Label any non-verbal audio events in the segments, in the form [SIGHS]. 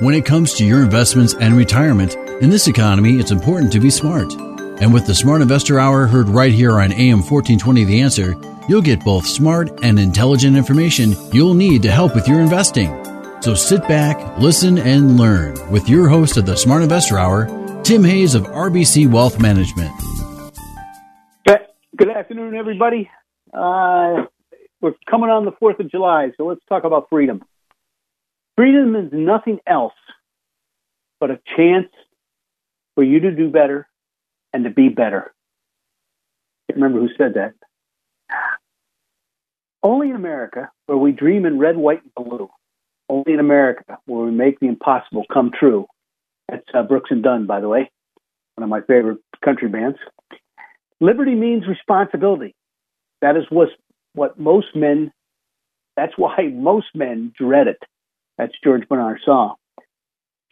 When it comes to your investments and retirement, in this economy, it's important to be smart. And with the Smart Investor Hour heard right here on AM 1420 The Answer, you'll get both smart and intelligent information you'll need to help with your investing. So sit back, listen, and learn with your host of the Smart Investor Hour, Tim Hayes of RBC Wealth Management. Good afternoon, everybody. Uh, we're coming on the 4th of July, so let's talk about freedom. Freedom is nothing else but a chance for you to do better and to be better. I can't remember who said that. Only in America, where we dream in red, white, and blue. Only in America, where we make the impossible come true. That's uh, Brooks and Dunn, by the way, one of my favorite country bands. Liberty means responsibility. That is what, what most men, that's why [LAUGHS] most men dread it. That's George Bernard Shaw.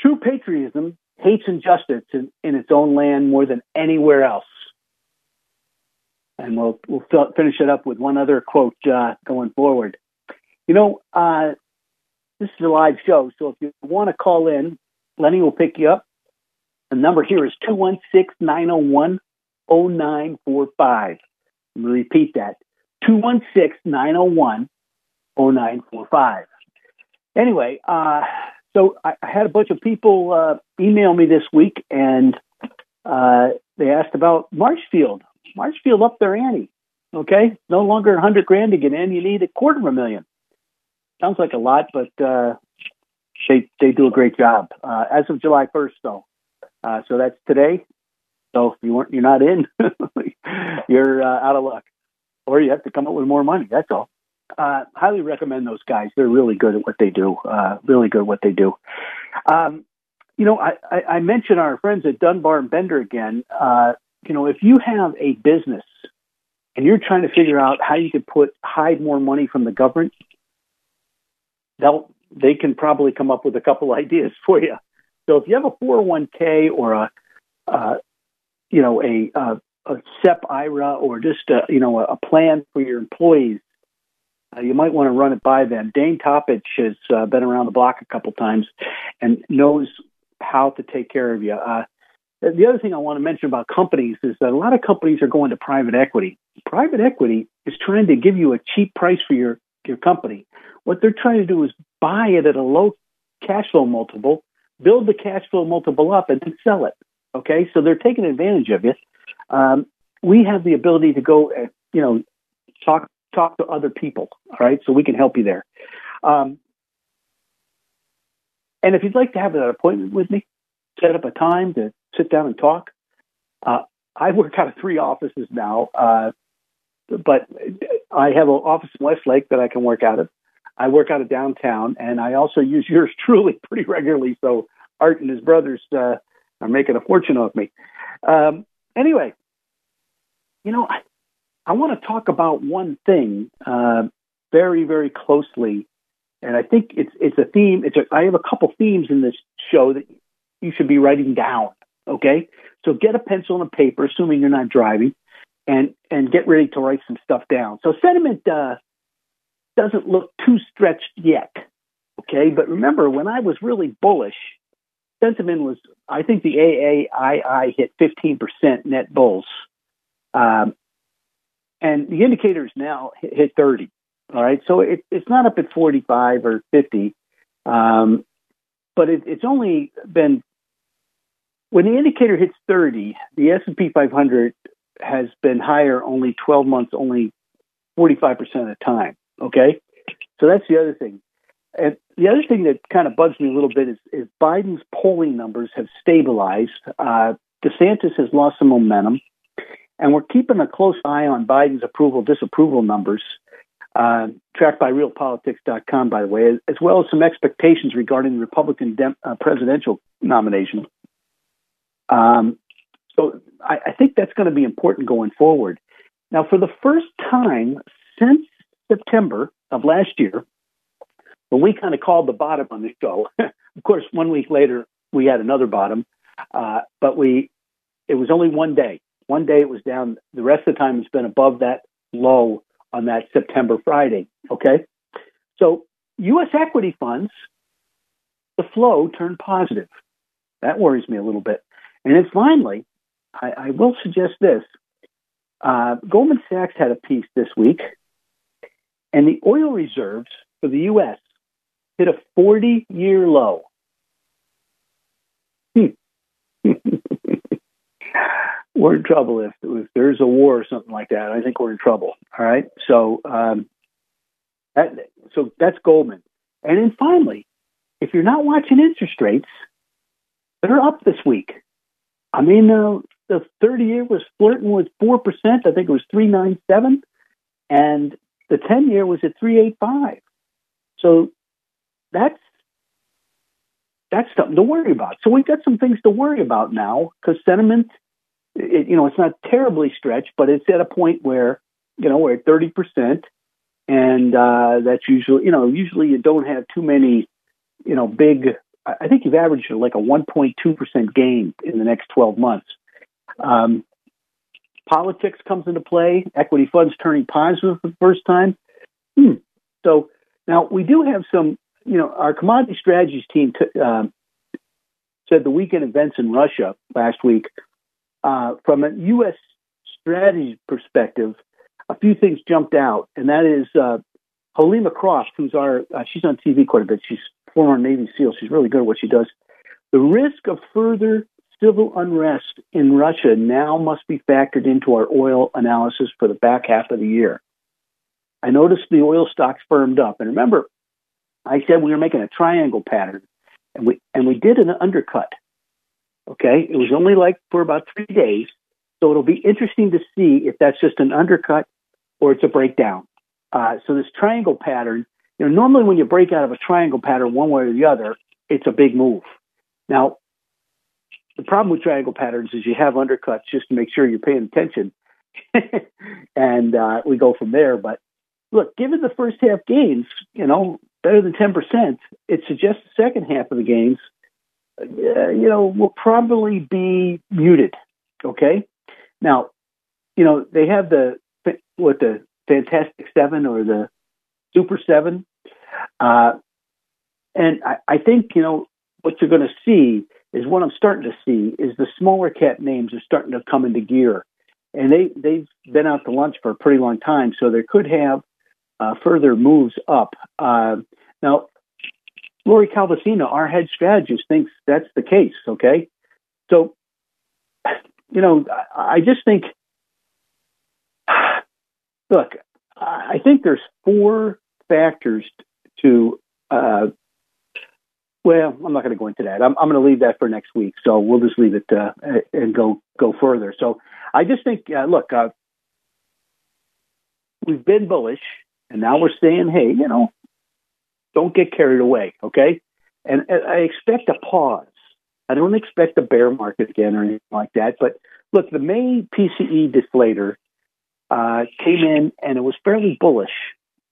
True patriotism hates injustice in, in its own land more than anywhere else. And we'll, we'll finish it up with one other quote uh, going forward. You know, uh, this is a live show, so if you want to call in, Lenny will pick you up. The number here is 216 901 0945. Repeat that 216 901 0945. Anyway, uh, so I, I, had a bunch of people uh, email me this week and uh, they asked about Marshfield. Marshfield up their ante. Okay, no longer a hundred grand to get in. You need a quarter of a million. Sounds like a lot, but uh, they they do a great job. Uh, as of July first, though, uh, so that's today. So if you weren't, you're not in, [LAUGHS] you're out of luck, or you have to come up with more money. That's all. Uh, highly recommend those guys. They're really good at what they do. Uh, really good at what they do. Um, you know, I, I, I, mentioned our friends at Dunbar and Bender again. Uh, you know, if you have a business and you're trying to figure out how you could put hide more money from the government, they'll they can probably come up with a couple [LAUGHS] ideas for you. So if you have a 401k or a uh, you know, a, a, a SEP IRA or just a, you know, a, plan for your employees, uh, you might want to run it by them. Dane Toppich has uh, been around the block a couple times and knows how to take care of you. Uh, the other thing I want to mention about companies is that a lot of companies are going to private equity. Private equity is trying to give you a cheap price for your, your company. What they're trying to do is buy it at a low cash flow multiple, build the cash flow multiple up, and then sell it. Okay, so they're taking advantage of you. Um, we have the ability to go, uh, you know, talk talk to other people. All right, so we can help you there. Um, and if you'd like to have an appointment with me, set up a time to sit down and talk. Uh, I work out of three offices now, uh, but I have an office in Westlake that I can work out of. I work out of downtown, and I also use yours [LAUGHS] truly pretty regularly. So Art and his brothers uh, are making a fortune off me. Um, anyway, you know, I, I want to talk about one thing uh, very, very closely, and I think it's it's a theme. It's a, I have a couple themes in this show that you should be writing down. Okay, so get a pencil and a paper, assuming you're not driving, and and get ready to write some stuff down. So sentiment uh, doesn't look too stretched yet. Okay, but remember when I was really bullish, sentiment was, I think the AAII hit 15% net bulls. Um, and the indicators now hit 30. All right. So it, it's not up at 45 or 50. Um, but it, it's only been when the indicator hits 30, the S&P 500 has been higher only 12 months, only 45% of the time. Okay. So that's the other thing. And the other thing that kind of bugs me a little bit is, is Biden's polling numbers have stabilized. Uh, DeSantis has lost some momentum, and we're keeping a close eye on Biden's approval disapproval numbers. uh, tracked by realpolitics.com, by the way, as well as some expectations regarding the Republican dem- uh, presidential nomination. Um, so I, I think that's going to be important going forward. Now, for the first time since September of last year, when we kind of called the bottom on the show, [LAUGHS] of course, one week later we had another bottom, uh, but we it was only one day. One day it was down. The rest of the time it's been above that low on that September Friday. Okay, so U.S. equity funds, the flow turned positive. That worries me a little bit. And then finally, I, I will suggest this. Uh, Goldman Sachs had a piece this week, and the oil reserves for the U.S. hit a 40 year low. Hmm. [LAUGHS] we're in trouble if, if, there's a war or something like that. I think we're in trouble. All right. So, um, that, so that's Goldman. And then finally, if you're not watching interest rates, they're up this week. I mean, uh, the 30 year was flirting with 4%. I think it was 397. And the 10 year was at 385. So that's that's something to worry about. So we've got some things to worry about now because sentiment, it, you know, it's not terribly stretched, but it's at a point where, you know, we're at 30%. And uh, that's usually, you know, usually you don't have too many, you know, big I think you've averaged like a 1.2% gain in the next 12 months. Um, politics comes into play. Equity funds turning positive for the first time. Hmm. So now we do have some, you know, our commodity strategies team t- uh, said the weekend events in Russia last week, uh, from a U.S. strategy perspective, a few things jumped out, and that is uh, Helima Croft, who's our, uh, she's on TV quite a bit. She's former Navy SEAL. She's really good at what she does. The risk of further civil unrest in Russia now must be factored into our oil analysis for the back half of the year. I noticed the oil stocks firmed up. And remember, I said we were making a triangle pattern and we and we did an undercut. Okay. It was only like for about three days. So it'll be interesting to see if that's just an undercut or it's a breakdown. Uh, so this triangle pattern you know, normally when you break out of a triangle pattern one way or the other, it's a big move. Now, the problem with triangle patterns is you have undercuts just to make sure you're paying attention, [LAUGHS] and uh, we go from there. But look, given the first half gains, you know, better than ten percent, it suggests the second half of the gains, you know, will probably be muted. Okay, now, you know, they have the what the Fantastic Seven or the Super Seven. Uh, and I, I think, you know, what you're going to see is what I'm starting to see is the smaller cap names are starting to come into gear. And they, they've been out to lunch for a pretty long time, so they could have uh, further moves up. Uh, now, Lori Calvasina, our head strategist, thinks that's the case, okay? So, you know, I just think, [SIGHS] look, I think there's four factors to, uh, well, I'm not going to go into that. I'm, I'm going to leave that for next week. So we'll just leave it uh, and go go further. So I just think, uh, look, uh, we've been bullish, and now we're saying, hey, you know, don't get carried away, okay? And, and I expect a pause. I don't expect a bear market again or anything like that. But look, the May PCE deflator uh, came in and it was fairly bullish.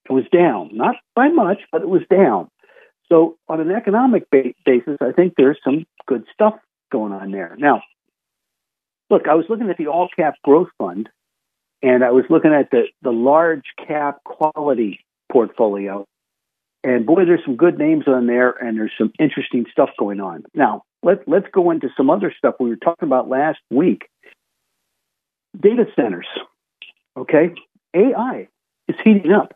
It was down, not by much, but it was down. So, on an economic ba- basis, I think there's some good stuff going on there. Now, look, I was looking at the all cap growth fund, and I was looking at the, the large cap quality portfolio. And boy, there's some good names on there, and there's some interesting stuff going on. Now, let, let's go into some other stuff we were talking about last week. Data centers, okay? AI is heating up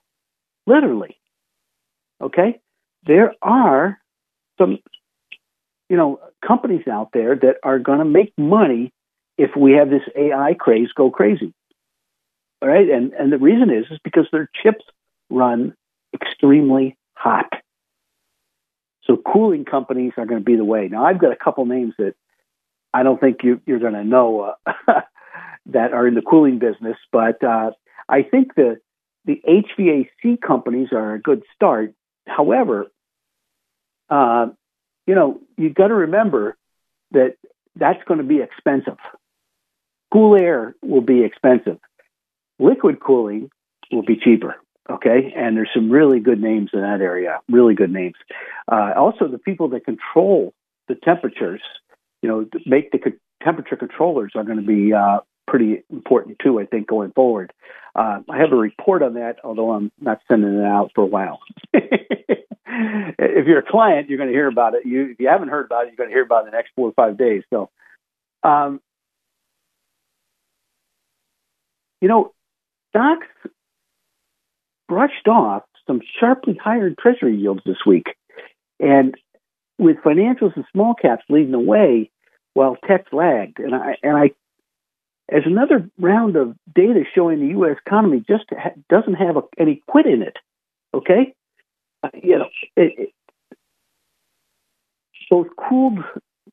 literally. Okay? There are some, you know, companies out there that are going to make money if we have this AI craze go crazy. All right? And, and the reason is, is because their chips run extremely hot. So cooling companies are going to be the way. Now, I've got a couple names that I don't think you, are going to know uh, [LAUGHS] that are in the cooling business, but uh, I think the the HVAC companies are a good start. However, uh, you know, you've got to remember that that's going to be expensive. Cool air will be expensive. Liquid cooling will be cheaper. Okay, and there's some really good names in that area. Really good names. Uh, also, the people that control the temperatures, you know, make the co- temperature controllers are going to be uh, pretty important too. I think going forward. Uh, I have a report on that, although I'm not sending it out for a while. [LAUGHS] if you're a client, you're going to hear about it. You, if you haven't heard about it, you're going to hear about it in the next four or five days. So, um, you know, stocks brushed off some sharply higher treasury yields this week. And with financials and small caps leading the way, while tech lagged. And I, and I, as another round of data showing the U.S. economy just ha- doesn't have a, any quit in it. Okay, uh, you know, it, it, both cooled.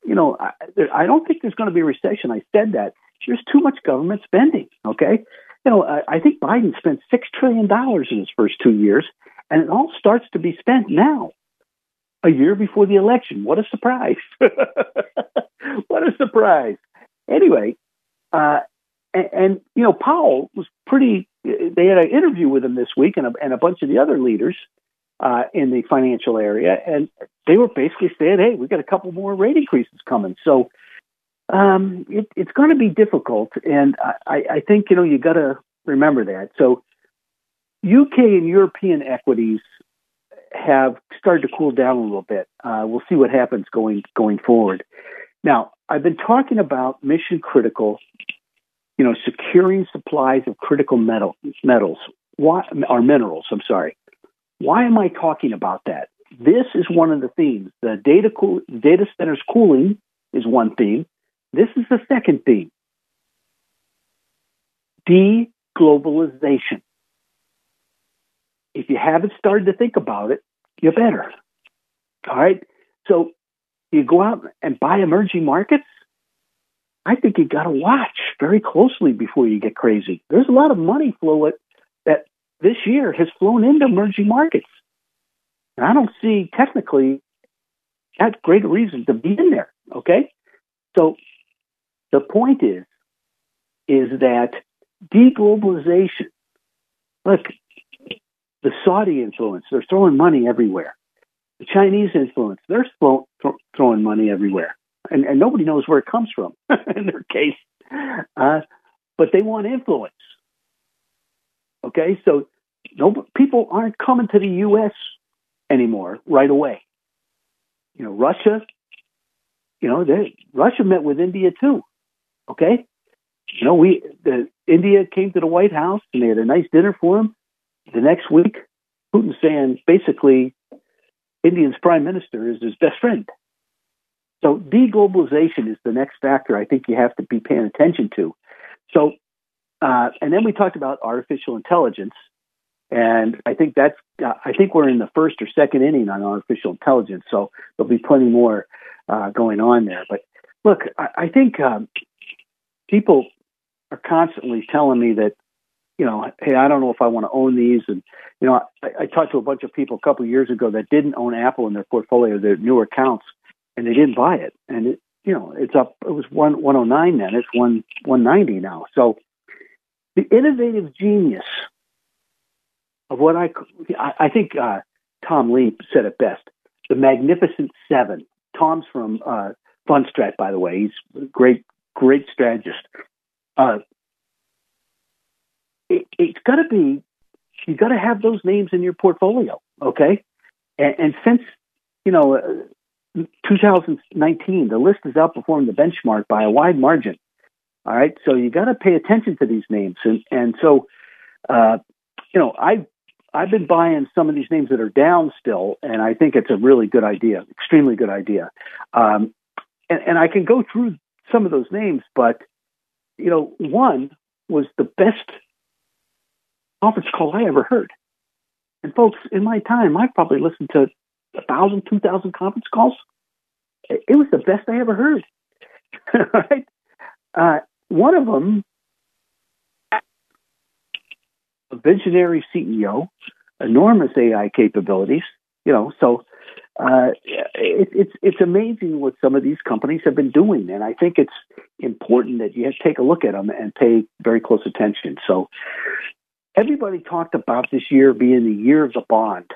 You know, I, I don't think there's going to be a recession. I said that there's too much government spending. Okay, you know, I, I think Biden spent six trillion dollars in his first two years, and it all starts to be spent now, a year before the election. What a surprise! [LAUGHS] what a surprise! Anyway, uh, and, and, you know, Powell was pretty. They had an interview with him this week, and a, and a bunch of the other leaders uh, in the financial area, and they were basically saying, "Hey, we've got a couple more rate increases coming." So um, it, it's going to be difficult, and I, I think you know you got to remember that. So UK and European equities have started to cool down a little bit. Uh, we'll see what happens going going forward. Now, I've been talking about mission critical, you know, securing supplies of critical metal metals, why, or minerals. I'm sorry. Why am I talking about that? This is one of the themes. The data data centers cooling is one theme. This is the second theme deglobalization. If you haven't started to think about it, you better. All right. So you go out and buy emerging markets. I think you got to watch very closely before you get crazy. There's a lot of money flow that this year has flown into emerging markets. And I don't see technically that great reason to be in there. Okay. So the point is, is that deglobalization, look, the Saudi influence, they're throwing money everywhere. The Chinese influence, they're throw, th- throwing money everywhere. And, and, nobody knows where it comes from [LAUGHS] in their case. Uh, but they want influence. Okay, so no, people aren't coming to the U.S. anymore right away. You know, Russia, you know, they, Russia met with India too. Okay, you know, we the India came to the White House and they had a nice dinner for him. The next week, Putin's saying basically, India's prime minister is his best friend. So deglobalization is the next factor I think you have to be paying attention to. So, uh, and then we talked about artificial intelligence, and I think that's uh, I think we're in the first or second inning on artificial intelligence. So there'll be plenty more uh, going on there. But look, I, I think um, people are constantly telling me that, you know, hey, I don't know if I want to own these. And, you know, I, I talked to a bunch of people a couple of years ago that didn't own Apple in their portfolio, their newer accounts, and they didn't buy it. And, it, you know, it's up, it was one, 109 then, it's one, 190 now. So the innovative genius of what I, I, think uh, Tom Lee said it best the Magnificent Seven. Tom's from uh, Fundstrat, by the way. He's a great great strategist. Uh, it, has got to be, you got to have those names in your portfolio, okay? And, and since, you know, uh, 2019, the list has outperformed the benchmark by a wide margin. All right, so you got to pay attention to these names, and and so, uh, you know, I I've been buying some of these names that are down still, and I think it's a really good idea, extremely good idea. Um, and, and I can go through some of those names, but you know, one was the best conference call I ever heard. And folks, in my time, I've probably listened to a thousand, two thousand conference calls. It was the best I ever heard. [LAUGHS] right? Uh, one of them a visionary CEO, enormous AI capabilities. You know, so uh, it, it's it's amazing what some of these companies have been doing, and I think it's important that you take a look at them and pay very close attention. So, everybody talked about this year being the year of the bond.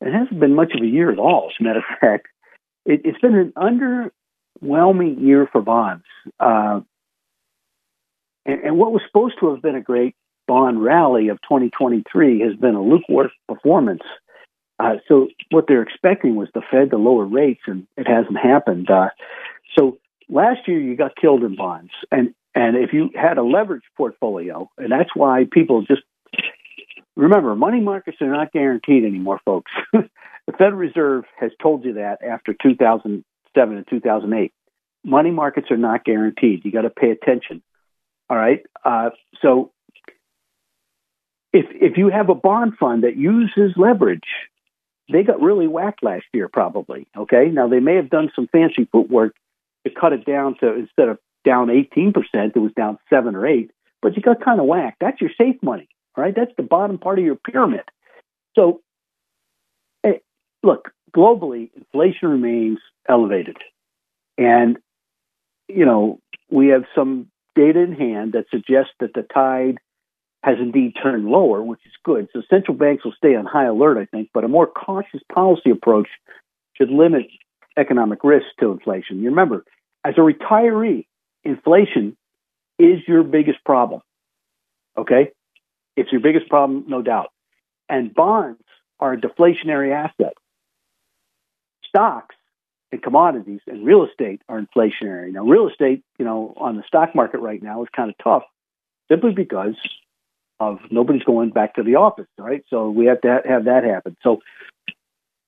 It hasn't been much of a year at all. As a matter of fact, it, has been an underwhelming year for bonds. Uh, and, and what was supposed to have been a great bond rally of 2023 has been a lukewarm performance. Uh, so what they're expecting was the Fed to lower rates, and it hasn't happened. Uh, so last year you got killed in bonds, and and if you had a leverage portfolio, and that's why people just remember money markets are not guaranteed anymore, folks. [LAUGHS] the Federal Reserve has told you that after 2007 and 2008. Money markets are not guaranteed. You got to pay attention. All right. Uh, so if if you have a bond fund that uses leverage, they got really whacked last year, probably. Okay. Now they may have done some fancy footwork to cut it down to instead of down 18%, it was down seven or eight, but you got kind of whacked. That's your safe money. All right. That's the bottom part of your pyramid. So, hey, look, globally, inflation remains elevated. And, you know, we have some data in hand that suggests that the tide has indeed turned lower, which is good. So central banks will stay on high alert, I think, but a more cautious policy approach should limit economic risk to inflation. You remember, as a retiree, inflation is your biggest problem. Okay? It's your biggest problem, no doubt. And bonds are a deflationary asset. Stocks and commodities and real estate are inflationary. Now, real estate, you know, on the stock market right now is kind of tough simply because of nobody's going back to the office, right? So we have to have that happen. So,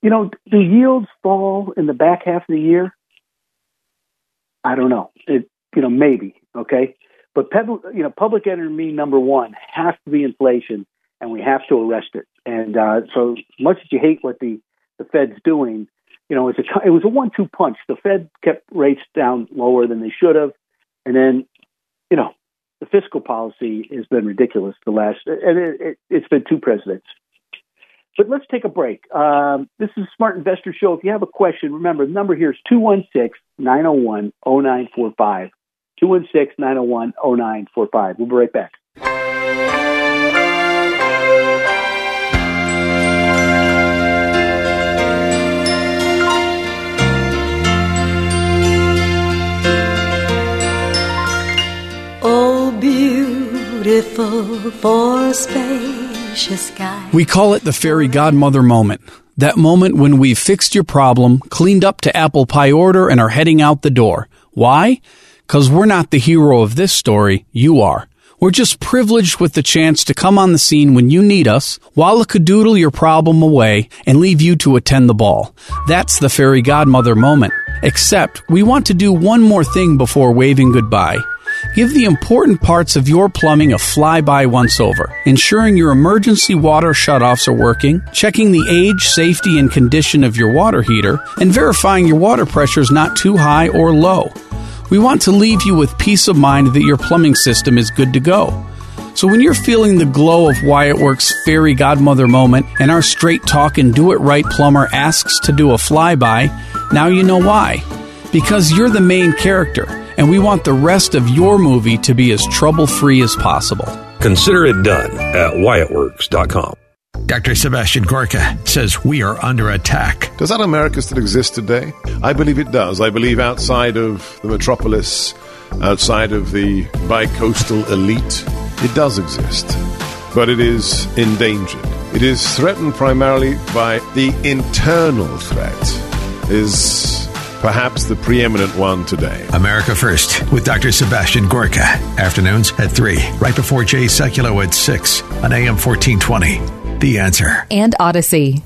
you know, do yields fall in the back half of the year? I don't know. It, you know, maybe, okay? But, you know, public enemy number one has to be inflation, and we have to arrest it. And uh, so, much as you hate what the, the Fed's doing, you know, it's a, it was a one-two punch. The Fed kept rates down lower than they should have, and then, you know, the fiscal policy has been ridiculous the last, and it, has it, been two presidents. But let's take a break. Um, this is a Smart Investor Show. If you have a question, remember the number here is 216 901 0945. 216 901 0945. We'll be right back. Beautiful for spacious. We call it the fairy godmother moment. That moment when we've fixed your problem, cleaned up to apple pie order, and are heading out the door. Why? Because we're not the hero of this story, you are. We're just privileged with the chance to come on the scene when you need us, wallakadoodle your problem away, and leave you to attend the ball. That's the fairy godmother moment. Except, we want to do one more thing before waving goodbye. Give the important parts of your plumbing a flyby once over, ensuring your emergency water shutoffs are working, checking the age, safety, and condition of your water heater, and verifying your water pressure is not too high or low. We want to leave you with peace of mind that your plumbing system is good to go. So when you're feeling the glow of Why It Works fairy godmother moment and our straight talk and do it right plumber asks to do a flyby, now you know why. Because you're the main character and we want the rest of your movie to be as trouble free as possible. Consider it done at WyattWorks.com. Dr. Sebastian Gorka says we are under attack. Does that America still exist today? I believe it does. I believe outside of the metropolis, outside of the bi-coastal elite, it does exist. But it is endangered. It is threatened primarily by the internal threat. Is perhaps the preeminent one today. America First with Dr. Sebastian Gorka. Afternoons at 3, right before Jay Sekulow at 6 on AM 1420. The answer. And Odyssey.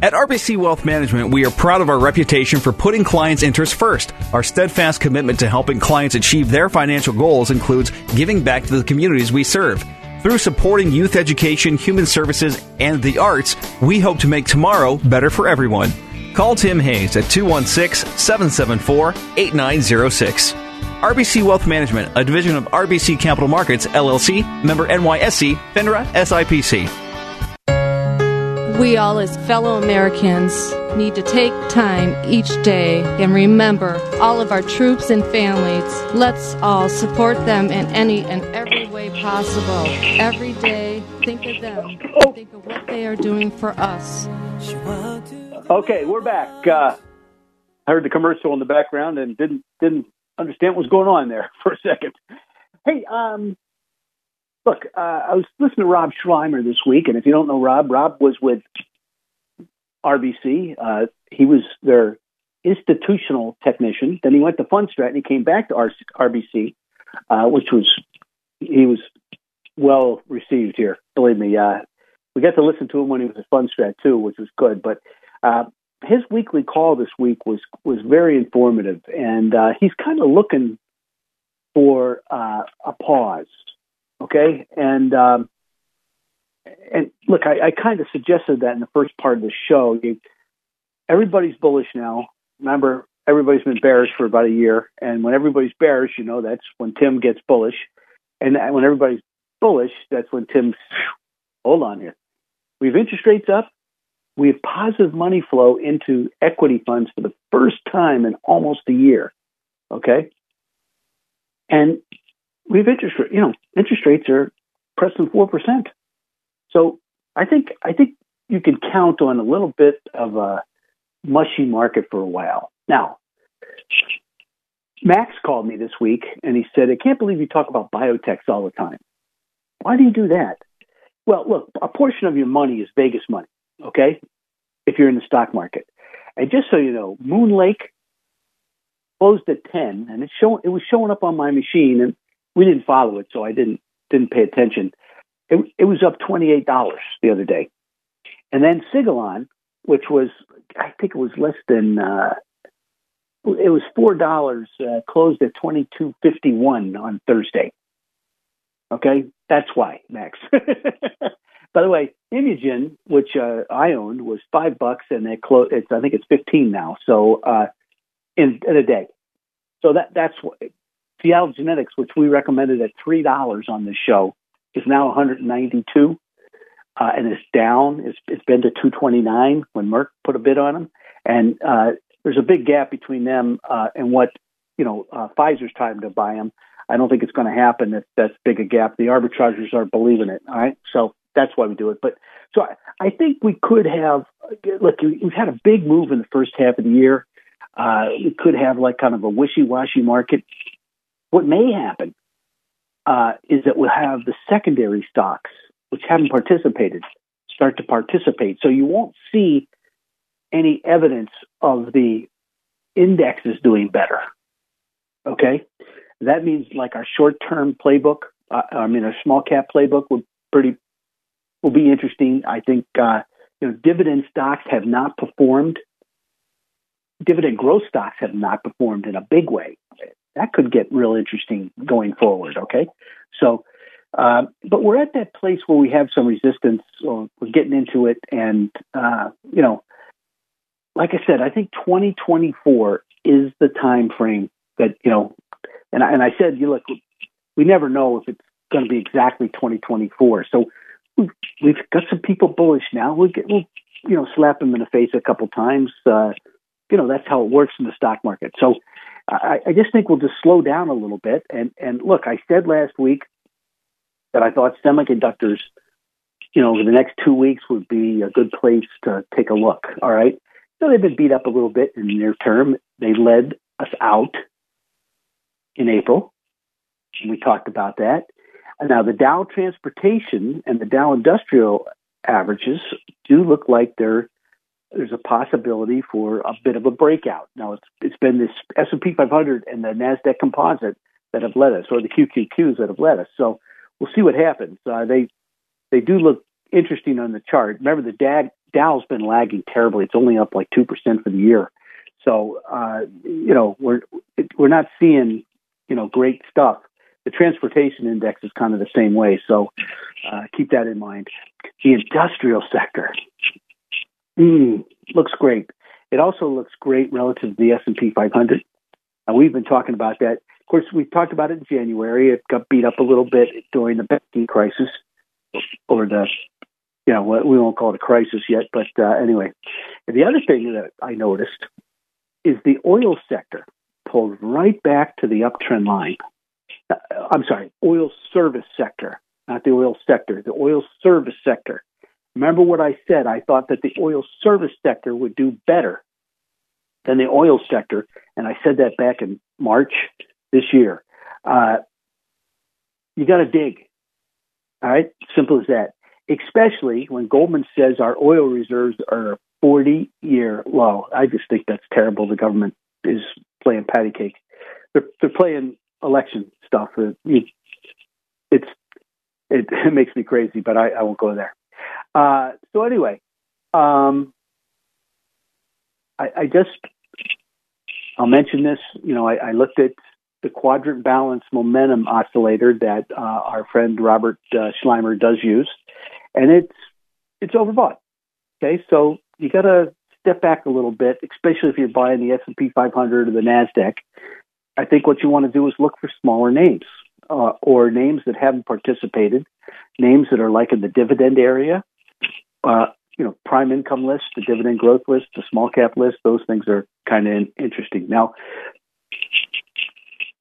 At RBC Wealth Management, we are proud of our reputation for putting clients' interests first. Our steadfast commitment to helping clients achieve their financial goals includes giving back to the communities we serve. Through supporting youth education, human services, and the arts, we hope to make tomorrow better for everyone. Call Tim Hayes at 216 774 8906. RBC Wealth Management, a division of RBC Capital Markets, LLC, member NYSE, FINRA, SIPC. We all, as fellow Americans, need to take time each day and remember all of our troops and families. Let's all support them in any and every way possible. Every day, think of them. Think of what they are doing for us. Okay, we're back. Uh, I heard the commercial in the background and didn't didn't understand what was going on there [LAUGHS] for a second. Hey, um, look, uh, I was listening to Rob Sluymer this week, and if you don't know Rob, Rob was with RBC. Uh, he was their institutional technician. Then he went to Fundstrat and he came back to R- RBC, uh, which was he was well received here. Believe me, uh, we got to listen to him when he was at Fundstrat too, which was good. But uh, his weekly call this week was was very informative, and uh, he's kind of looking for uh, a pause. Okay, and um, and look, I, I kind of suggested that in the first part of the show. Everybody's bullish now. Remember, everybody's been bearish for about a year, and when everybody's bearish, you know that's when Tim gets bullish, and when everybody's bullish, that's when Tim. Hold on here. We have interest rates up. We have positive money flow into equity funds for the first time in almost a year. Okay, and we have interest rate. You know, interest rates are pressing four percent. So I think I think you can count on a little bit of a mushy market for a while. Now, Max called me this week and he said, I can't believe you talk about biotechs all the time. Why do you do that? Well, look, a portion of your money is Vegas money, okay? If you're in the stock market. And just so you know, MoonLake closed at 10 and it, show, it was showing up on my machine and we didn't follow it, so I didn't didn't pay attention. It, it was up $28 the other day. And then Sigilon, which was, I think it was less than, uh, it was $4, uh, closed at 22.51 on Thursday. Okay, that's why, Max. [LAUGHS] By the way, ImmunoGen, which uh, I owned, was five bucks, and it closed. It's I think it's fifteen now. So uh, in in a day. So that that's what Seattle Genetics, which we recommended at three dollars on this show, is now 192 uh, and it's down. It's, it's been to 229 when Merck put a bid on them, and uh, there's a big gap between them uh, and what you know uh, Pfizer's time to buy them. I don't think it's going to happen. If that's big a gap, the arbitrageurs are believing it. All right, so that's why we do it. But so I, I think we could have look. We've had a big move in the first half of the year. Uh, we could have like kind of a wishy-washy market. What may happen uh, is that we'll have the secondary stocks, which haven't participated, start to participate. So you won't see any evidence of the indexes doing better. Okay? That means like our short term playbook, uh, I mean, our small cap playbook would pretty will be interesting. I think uh, you know dividend stocks have not performed. Dividend growth stocks have not performed in a big way that could get real interesting going forward. Okay, so uh, but we're at that place where we have some resistance, or we're getting into it, and uh, you know, like I said, I think 2024 is the time frame that you know, and I, and I said, you look, we never know if it's going to be exactly 2024. So we've got some people bullish now. We'll get, we'll you know, slap them in the face a couple times. Uh, you know, that's how it works in the stock market. So I, I just think we'll just slow down a little bit. And and look, I said last week that I thought semiconductors, you know, over the next two weeks would be a good place to take a look. All right. So they've been beat up a little bit in the near term. They led us out in April. And we talked about that. And now the Dow transportation and the Dow industrial averages do look like they're there's a possibility for a bit of a breakout. Now it's it's been this S&P 500 and the Nasdaq Composite that have led us, or the QQQs that have led us. So we'll see what happens. Uh, they they do look interesting on the chart. Remember, the DAG, Dow's been lagging terribly. It's only up like two percent for the year. So uh, you know we're we're not seeing you know great stuff. The transportation index is kind of the same way. So uh, keep that in mind. The industrial sector Mm, looks great. It also looks great relative to the S&P 500. Uh, we've been talking about that. Of course, we talked about it in January. It got beat up a little bit during the banking crisis, or the, you know, we won't call it a crisis yet, but uh, anyway. And the other thing that I noticed is the oil sector pulled right back to the uptrend line. Uh, I'm sorry, oil service sector, not the oil sector, the oil service sector. Remember what I said? I thought that the oil service sector would do better than the oil sector, and I said that back in March this year. Uh, you got to dig. All right, simple as that. Especially when Goldman says our oil reserves are a 40 year low. I just think that's terrible. The government is playing patty cake. They're, they're playing election stuff. It, it's it, [LAUGHS] it, makes me crazy, but I, I won't go there. Uh, so anyway, um, I, I, just I'll mention this. You know, I, I, looked at the quadrant balance momentum oscillator that uh, our friend Robert uh, Sluymer does use, and it's it's overbought. Okay, so you got to step back a little bit, especially if you're buying the S&P 500 or the Nasdaq. I think what you want to do is look for smaller names uh, or names that haven't participated, names that are like in the dividend area. Uh, you know, prime income list, the dividend growth list, the small cap list. Those things are kind of interesting. Now,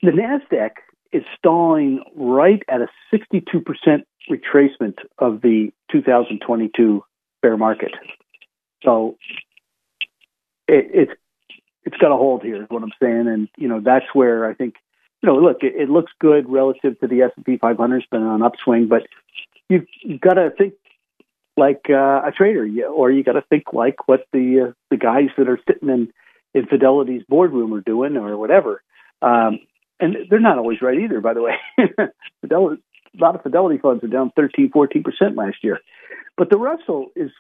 the Nasdaq is stalling right at a 62% retracement of the 2022 bear market. So it, it's it's got a hold here, is what I'm saying, and you know that's where I think you know look, it, it looks good relative to the S and P 500. It's been on upswing, but you've, you've got to think like uh, a trader, or you got to think like what the uh, the guys that are sitting in in Fidelity's boardroom are doing, or whatever. Um, and they're not always right either, by the way. [LAUGHS] Fidelity, a lot of Fidelity funds are down 13, 14 percent last year, but the Russell is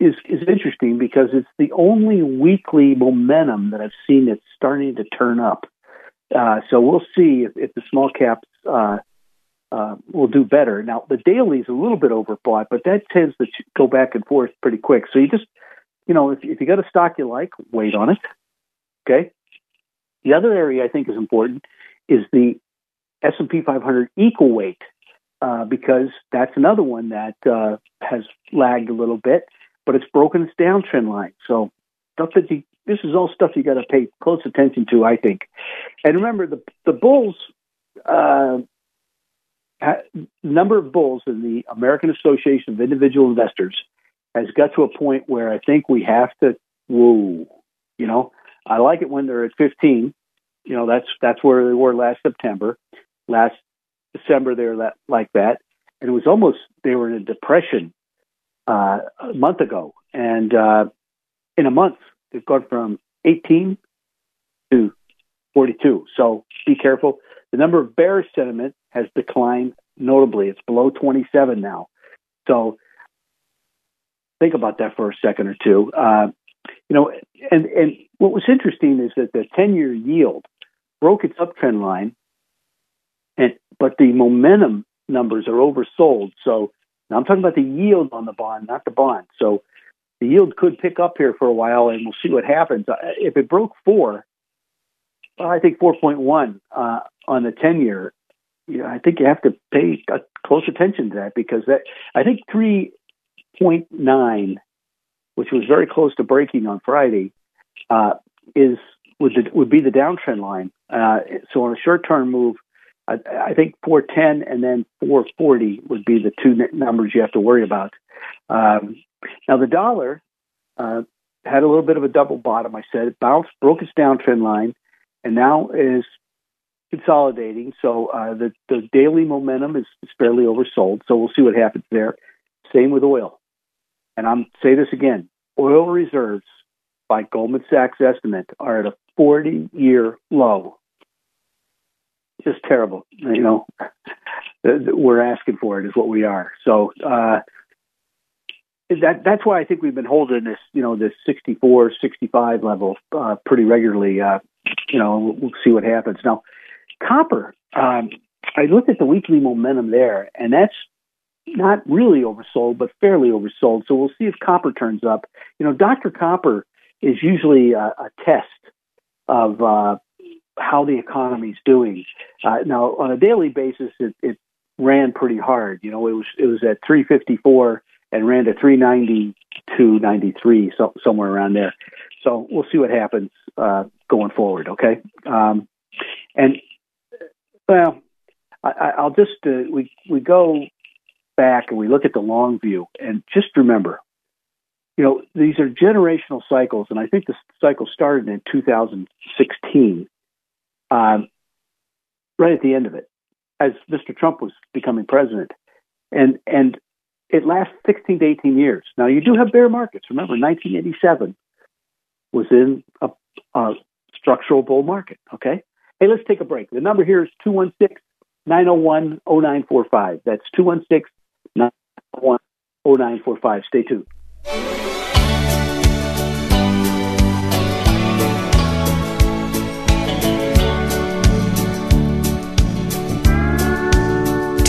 is is interesting because it's the only weekly momentum that I've seen that's starting to turn up. Uh, so we'll see if, if the small caps uh, uh, will do better. Now the daily is a little bit overbought, but that tends to go back and forth pretty quick. So you just, you know, if, if you got a stock you like, wait on it. Okay. The other area I think is important is the S&P 500 equal weight, uh, because that's another one that uh, has lagged a little bit but it's broken its downtrend line. So stuff that you, this is all stuff you got to pay close attention to, I think. And remember, the the bulls, uh, number of bulls in the American Association of Individual Investors has got to a point where I think we have to. Whoa, you know, I like it when they're at 15. You know, that's that's where they were last September. Last December, they were like that, and it was almost they were in a depression uh, a month ago, and uh, in a month they've gone from 18 to 42. So be careful. The number of bearish sentiment has declined notably. It's below 27 now. So think about that for a second or two. Uh, you know, and and what was interesting is that the 10-year yield broke its uptrend line, and but the momentum numbers are oversold. So now I'm talking about the yield on the bond, not the bond. So the yield could pick up here for a while, and we'll see what happens. Uh, if it broke four, well, I think 4.1 uh, on the 10 year. You know, I think you have to pay close attention to that because that I think 3.9, which was very close to breaking on Friday, uh, is would the, would be the downtrend line. Uh, so on a short term move, I, I think 410 and then 440 would be the two numbers you have to worry about. Um, now the dollar uh, had a little bit of a double bottom. I said it bounced, broke its downtrend line, and now is consolidating. So uh, the the daily momentum is, is fairly oversold. So we'll see what happens there. Same with oil. And I'm say this again: oil reserves by Goldman Sachs estimate are at a 40 year low just terrible. You know, [LAUGHS] we're asking for it is what we are. So uh, that that's why I think we've been holding this, you know, this 64, 65 level uh, pretty regularly. Uh, you know, we'll, see what happens. Now, copper. Um, I looked at the weekly momentum there, and that's not really oversold, but fairly oversold. So we'll see if copper turns up. You know, Dr. Copper is usually a, a test of uh, how the economy's doing. Uh, now, on a daily basis, it, it ran pretty hard. You know, it was it was at 354 and ran to 392, 93, so, somewhere around there. So we'll see what happens uh, going forward. Okay, um, and well, I, I'll just uh, we we go back and we look at the long view, and just remember, you know, these are generational cycles, and I think the cycle started in 2016, um, right at the end of it, as Mr. Trump was becoming president, and and it lasts 16 to 18 years. Now you do have bear markets. Remember, 1987 was in a, a structural bull market. Okay, hey, let's take a break. The number here is 216 901 0945. That's 216 901 0945. Stay tuned.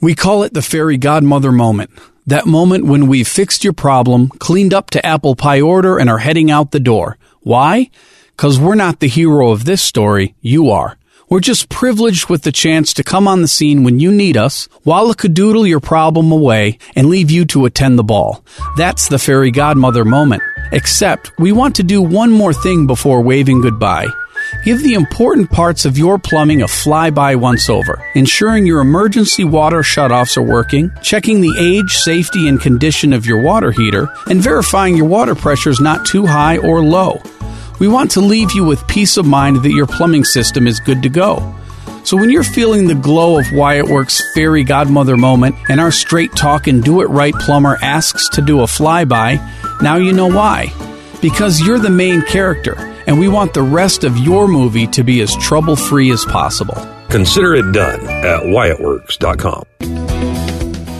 We call it the fairy godmother moment. That moment when we've fixed your problem, cleaned up to apple pie order, and are heading out the door. Why? Because we're not the hero of this story, you are. We're just privileged with the chance to come on the scene when you need us, doodle your problem away, and leave you to attend the ball. That's the fairy godmother moment. Except, we want to do one more thing before waving goodbye. Give the important parts of your plumbing a flyby once over, ensuring your emergency water shutoffs are working, checking the age, safety, and condition of your water heater, and verifying your water pressure is not too high or low. We want to leave you with peace of mind that your plumbing system is good to go. So when you're feeling the glow of Wyatt Works fairy godmother moment and our straight talk and do it right plumber asks to do a flyby, now you know why. Because you're the main character and we want the rest of your movie to be as trouble free as possible. Consider it done at WyattWorks.com.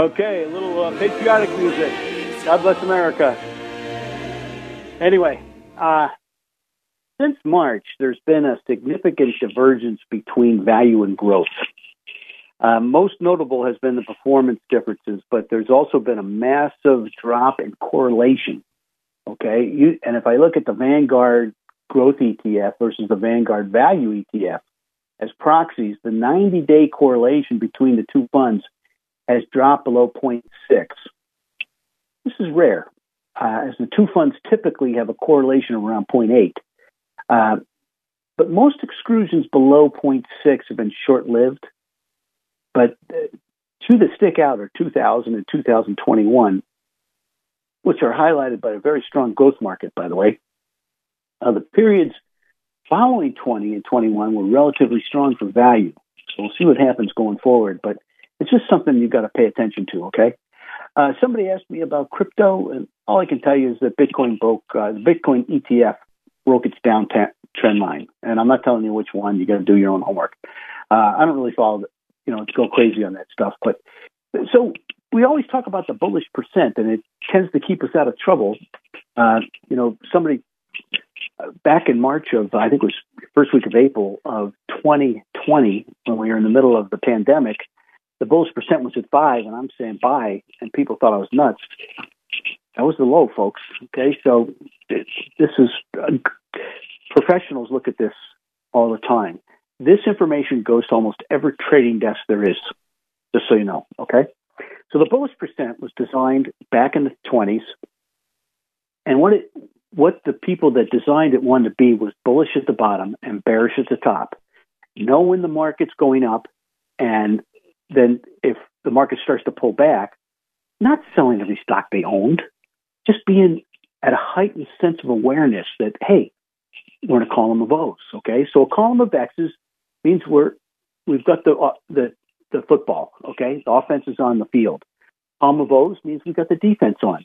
Okay, a little uh, patriotic music. God bless America. Anyway, uh, since March, there's been a significant divergence between value and growth. Uh, most notable has been the performance differences, but there's also been a massive drop in correlation. Okay, you, and if I look at the Vanguard Growth ETF versus the Vanguard Value ETF as proxies, the 90 day correlation between the two funds has dropped below 0.6. This is rare, uh, as the two funds typically have a correlation of around 0.8. Uh, but most exclusions below 0.6 have been short lived but uh, two that stick out are 2000 and 2021, which are highlighted by a very strong growth market, by the way. Uh, the periods following 20 and 21 were relatively strong for value. So we'll see what happens going forward, but it's just something you've got to pay attention to, okay? Uh, somebody asked me about crypto, and all I can tell you is that Bitcoin broke, uh, the Bitcoin ETF broke its down trend line. And I'm not telling you which one, you got to do your own homework. Uh, I don't really follow you know, go crazy on that stuff. But so we always talk about the bullish percent, and it tends to keep us out of trouble. Uh, you know, somebody uh, back in March of I think it was first week of April of 2020 when we were in the middle of the pandemic, the bullish percent was at five, and I'm saying buy, and people thought I was nuts. That was the low, folks. Okay, so this is uh, professionals look at this all the time. This information goes to almost every trading desk there is, just so you know, okay? So the bullish percent was designed back in the 20s, And what it what the people that designed it wanted to be was bullish at the bottom and bearish at the top. Know when the market's going up, and then if the market starts to pull back, not selling every stock they owned, just being at a heightened sense of awareness that hey, we're in a column of O's. Okay, so a column of X's means we're we've got the uh, the the football. Okay, the offense is on the field. Column of O's means we've got the defense on.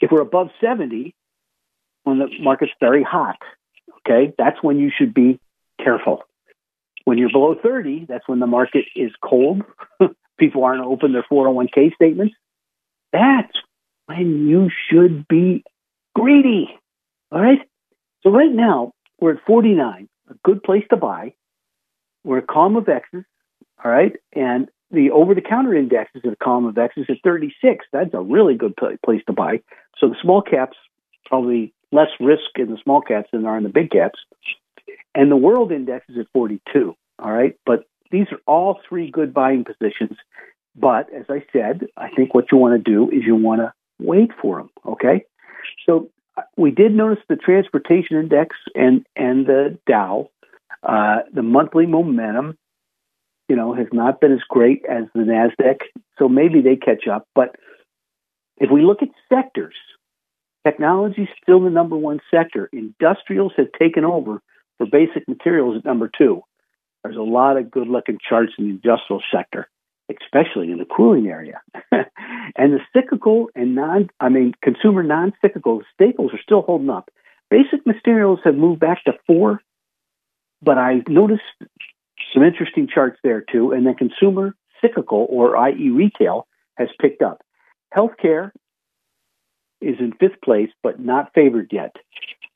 If we're above seventy, when the market's very hot, okay, that's when you should be careful. When you're below 30, that's when the market is cold. [LAUGHS] People aren't open their 401k statements. That's when you should be greedy. All right. So right now we're at 49, a good place to buy. We're a column of X's. All right. And the over the counter index is at column of X's at 36. That's a really good place to buy. So the small caps probably less risk in the small caps than there are in the big caps. And the world index is at 42. All right. But these are all three good buying positions. But as I said, I think what you want to do is you want to wait for them. Okay. So uh, we did notice the transportation index and, and the Dow, uh, the monthly momentum, you know, has not been as great as the NASDAQ. So maybe they catch up. But if we look at sectors, Technology is still the number one sector. Industrials have taken over for basic materials at number two. There's a lot of good looking charts in the industrial sector, especially in the cooling area. [LAUGHS] and the cyclical and non, I mean, consumer non cyclical staples are still holding up. Basic materials have moved back to four, but I noticed some interesting charts there too. And then consumer cyclical, or i.e., retail, has picked up. Healthcare is in fifth place, but not favored yet.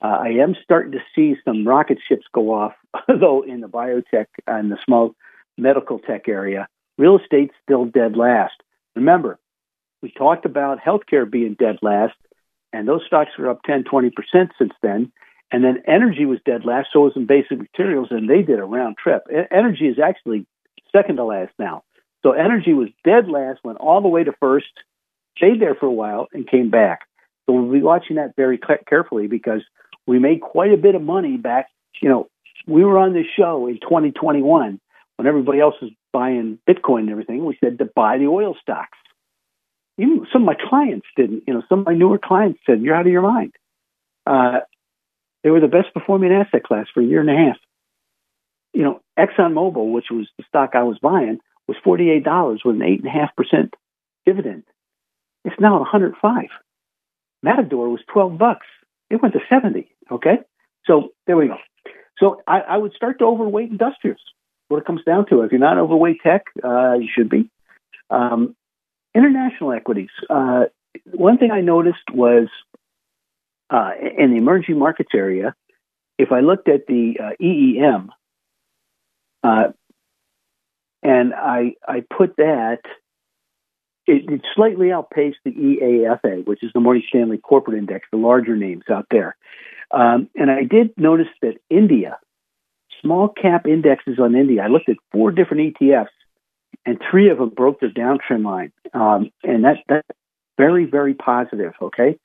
Uh, I am starting to see some rocket ships go off, [LAUGHS] though, in the biotech and the small medical tech area. Real estate's still dead last. Remember, we talked about healthcare being dead last, and those stocks are up 10, 20% since then. And then energy was dead last, so was some basic materials, and they did a round trip. energy is actually second to last now. So energy was dead last, went all the way to first, stayed there for a while, and came back. So we'll be watching that very carefully because we made quite a bit of money back. You know, we were on this show in 2021 when everybody else was buying Bitcoin and everything. We said to buy the oil stocks. Even some of my clients didn't. You know, some of my newer clients said, "You're out of your mind." Uh, they were the best performing asset class for a year and a half. You know, ExxonMobil, which was the stock I was buying, was forty eight dollars with an eight and a half percent dividend. It's now 105. Matador was 12 bucks. It went to 70. Okay. So there we go. So I, I would start to overweight industrials. What it comes down to, if you're not overweight tech, uh, you should be. Um, international equities. Uh, one thing I noticed was uh, in the emerging markets area, if I looked at the uh, EEM, uh, and I I put that it, slightly outpaced the EAFE, which is the Morgan Stanley Corporate Index, the larger names out there. Um, and I did notice that India, small cap indexes on India, I looked at four different ETFs, and three of them broke their downtrend line, um, and that that's very very positive. Okay,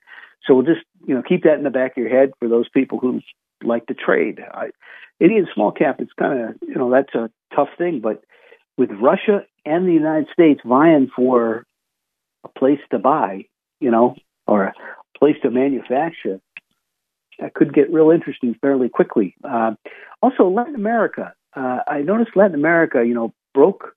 so we'll just you know keep that in the back of your head for those people who like to trade. I, Indian small cap, it's kind of you know that's a tough thing, but with Russia and the United States vying for a place to buy, you know, or a place to manufacture, that could get real interesting fairly quickly. Uh, also, Latin America. Uh, I noticed Latin America, you know, broke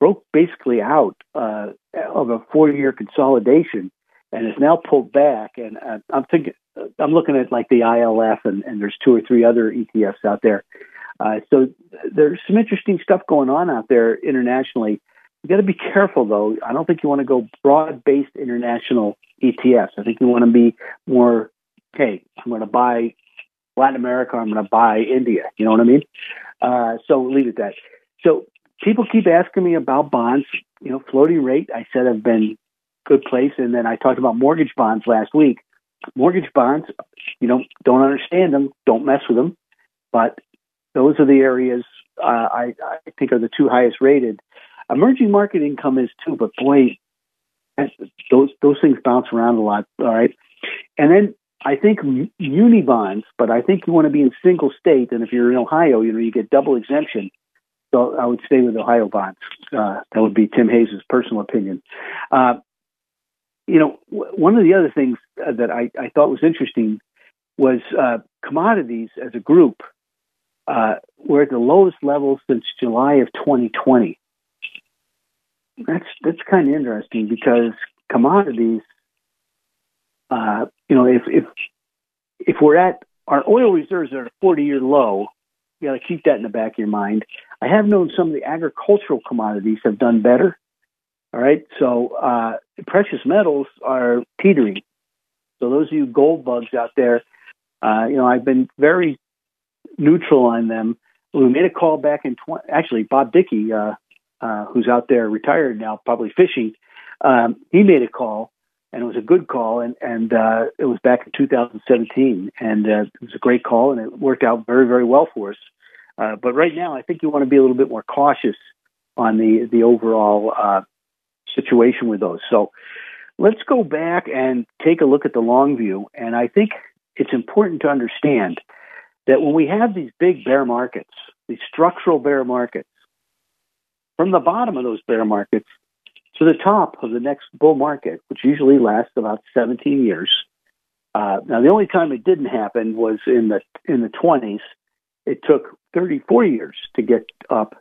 broke basically out uh, of a four-year consolidation and is now pulled back. And uh, I'm thinking, I'm looking at like the ILF, and, and there's two or three other ETFs out there. Uh, so there's some interesting stuff going on out there internationally. You got to be careful, though. I don't think you want to go broad-based international ETFs. I think you want to be more, hey, I'm going to buy Latin America. I'm going to buy India. You know what I mean? Uh, so leave it at that. So people keep asking me about bonds. You know, floating rate. I said I've been good place, and then I talked about mortgage bonds last week. Mortgage bonds, you know, don't understand them. Don't mess with them. But those are the areas uh, I, I think are the two highest rated. Emerging market income is too, but boy, those those things bounce around a lot. All right, And then I think muni bonds, but I think you want to be in single state. And if you're in Ohio, you know, you get double exemption. So I would stay with Ohio bonds. Uh, that would be Tim Hayes' personal opinion. Uh, you know, one of the other things uh, that I, I thought was interesting was uh, commodities as a group uh, were at the lowest level since July of 2020. That's that's kind of interesting because commodities, uh, you know, if if if we're at our oil reserves are at a 40 year low, you got to keep that in the back of your mind. I have known some of the agricultural commodities have done better. All right, so uh, precious metals are teetering. So those of you gold bugs out there, uh, you know, I've been very neutral on them. We made a call back in 20, actually Bob Dickey, uh, uh, who's out there retired now, probably fishing. Um, he made a call, and it was a good call, and and uh, it was back in 2017, and uh, it was a great call, and it worked out very very well for us. Uh, but right now, I think you want to be a little bit more cautious on the the overall uh, situation with those. So let's go back and take a look at the long view, and I think it's important to understand that when we have these big bear markets, these structural bear markets, from the bottom of those bear markets to the top of the next bull market, which usually lasts about 17 years. Uh, now, the only time it didn't happen was in the in the 20s. It took 34 years to get up,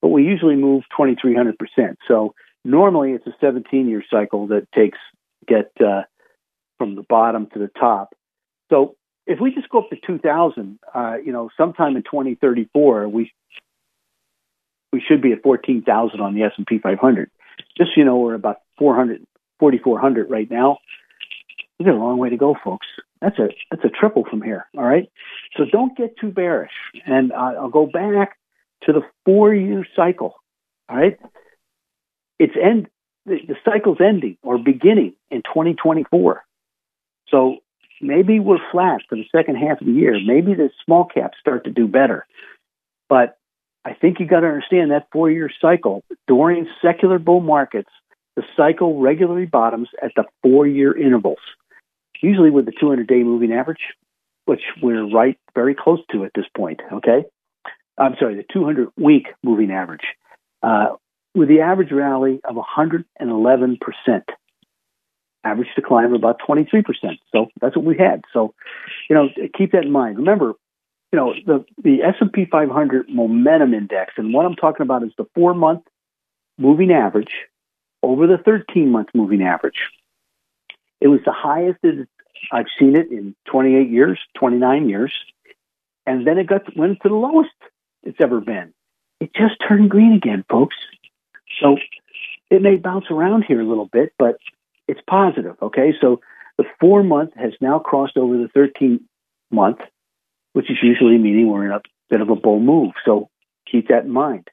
but we usually move 2,300 percent. So normally, it's a 17 year cycle that takes get uh, from the bottom to the top. So if we just go up to 2000, uh, you know, sometime in 2034, we we should be at 14,000 on the S&P 500. Just so you know, we're about 400, 4,400 right now. We got a long way to go, folks. That's a that's a triple from here. All right, so don't get too bearish. And uh, I'll go back to the four-year cycle. All right, it's end. The, the cycle's ending or beginning in 2024. So maybe we're flat for the second half of the year. Maybe the small caps start to do better. But I think you got to understand that four year cycle during secular bull markets, the cycle regularly bottoms at the four year intervals, usually with the 200 day moving average, which we're right very close to at this point. Okay. I'm sorry, the 200 week moving average, uh, with the average rally of 111%. Average decline of about 23%. So that's what we had. So, you know, keep that in mind. Remember, you know the the S&P 500 momentum index and what I'm talking about is the 4 month moving average over the 13 month moving average. It was the highest I've seen it in 28 years 29 years and then it got went to the lowest it's ever been. It just turned green again folks. So it may bounce around here a little bit but it's positive okay? So the 4 month has now crossed over the 13 month which is usually meaning we're in a bit of a bull move. So keep that in mind.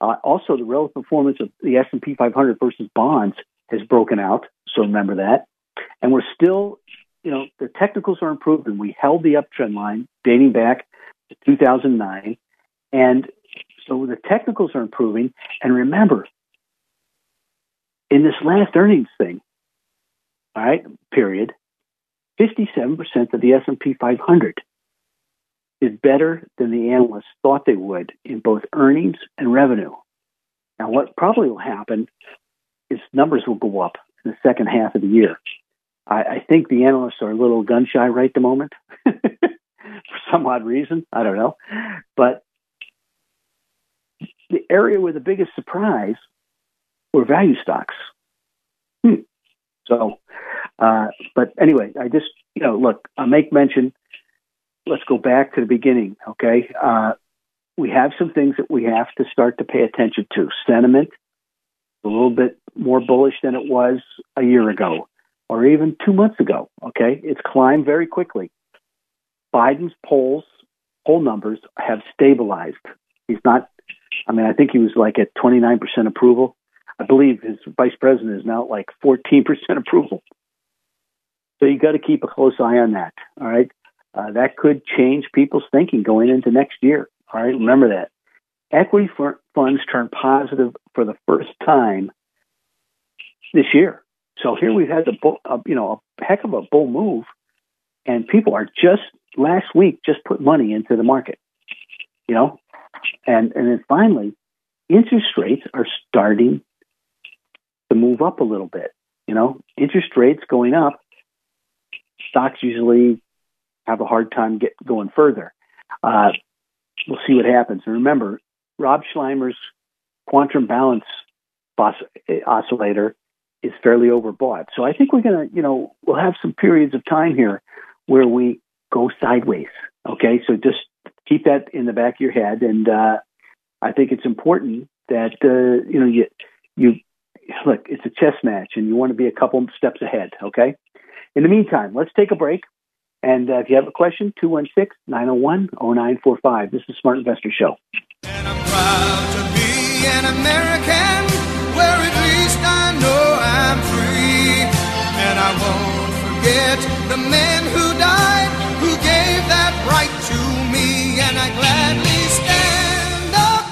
Uh, also, the relative performance of the S&P 500 versus bonds has broken out. So remember that. And we're still, you know, the technicals are improving. We held the uptrend line dating back to 2009. And so the technicals are improving. And remember, in this last earnings thing, all right, period, 57% of the S&P 500 is better than the analysts thought they would in both earnings and revenue. Now, what probably will happen is numbers will go up in the second half of the year. I, I think the analysts are a little gun shy right at the moment [LAUGHS] for some odd reason. I don't know. But the area with the biggest surprise were value stocks. Hmm. So, uh, but anyway, I just, you know, look, I make mention let's go back to the beginning, okay? Uh, we have some things that we have to start to pay attention to. Sentiment, a little bit more bullish than it was a year ago or even two months ago, okay? It's climbed very quickly. Biden's polls, poll numbers have stabilized. He's not, I mean, I think he was like at 29% approval. I believe his vice president is now at like 14% [LAUGHS] approval. So you got to keep a close eye on that. All right uh, that could change people's thinking going into next year. All right, remember that. Equity funds turned positive for the first time this year. So here we've had the bull, uh, you know a heck of a bull move and people are just last week just put money into the market, you know, and and then finally, interest rates are starting to move up a little bit. You know, interest rates going up, stocks usually have a hard time get going further. Uh, we'll see what happens. And remember, Rob Sluymer's quantum balance oscillator is fairly overbought. So I think we're going to, you know, we'll have some periods of time here where we go sideways. Okay, so just keep that in the back of your head, and uh, I think it's important that uh, you know you you look. It's a chess match, and you want to be a couple steps ahead. Okay. In the meantime, let's take a break. And uh, if you have a question, 216 901 0945. This is Smart Investor Show. And I'm proud to be an American where at least I know I'm free. And I won't forget the men who died, who gave that right to me. And I gladly stand up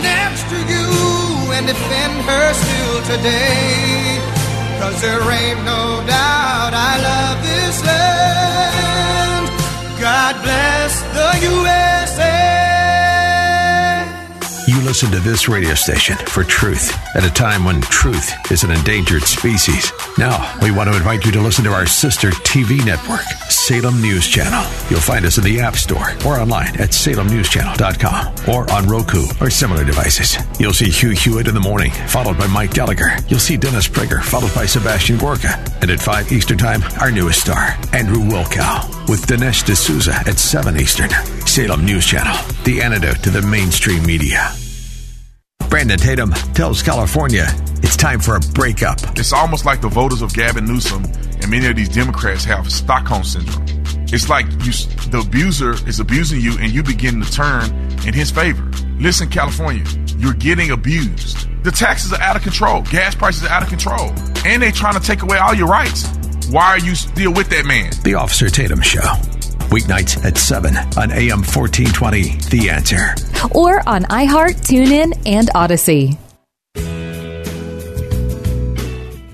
next to you and defend her still today. Cause there ain't no doubt I love this land. Bless the USA. Listen to this radio station for truth at a time when truth is an endangered species. Now, we want to invite you to listen to our sister TV network, Salem News Channel. You'll find us in the App Store or online at salemnewschannel.com or on Roku or similar devices. You'll see Hugh Hewitt in the morning, followed by Mike Gallagher. You'll see Dennis Prager, followed by Sebastian Gorka. And at 5 Eastern Time, our newest star, Andrew Wilkow, with Dinesh D'Souza at 7 Eastern. Salem News Channel, the antidote to the mainstream media. Brandon Tatum tells California it's time for a breakup. It's almost like the voters of Gavin Newsom and many of these Democrats have Stockholm syndrome. It's like you, the abuser is abusing you and you begin to turn in his favor. Listen, California, you're getting abused. The taxes are out of control. Gas prices are out of control. And they're trying to take away all your rights. Why are you still with that man? The Officer Tatum Show. Weeknights at 7 on AM 1420. The answer. Or on iHeart, TuneIn, and Audacy.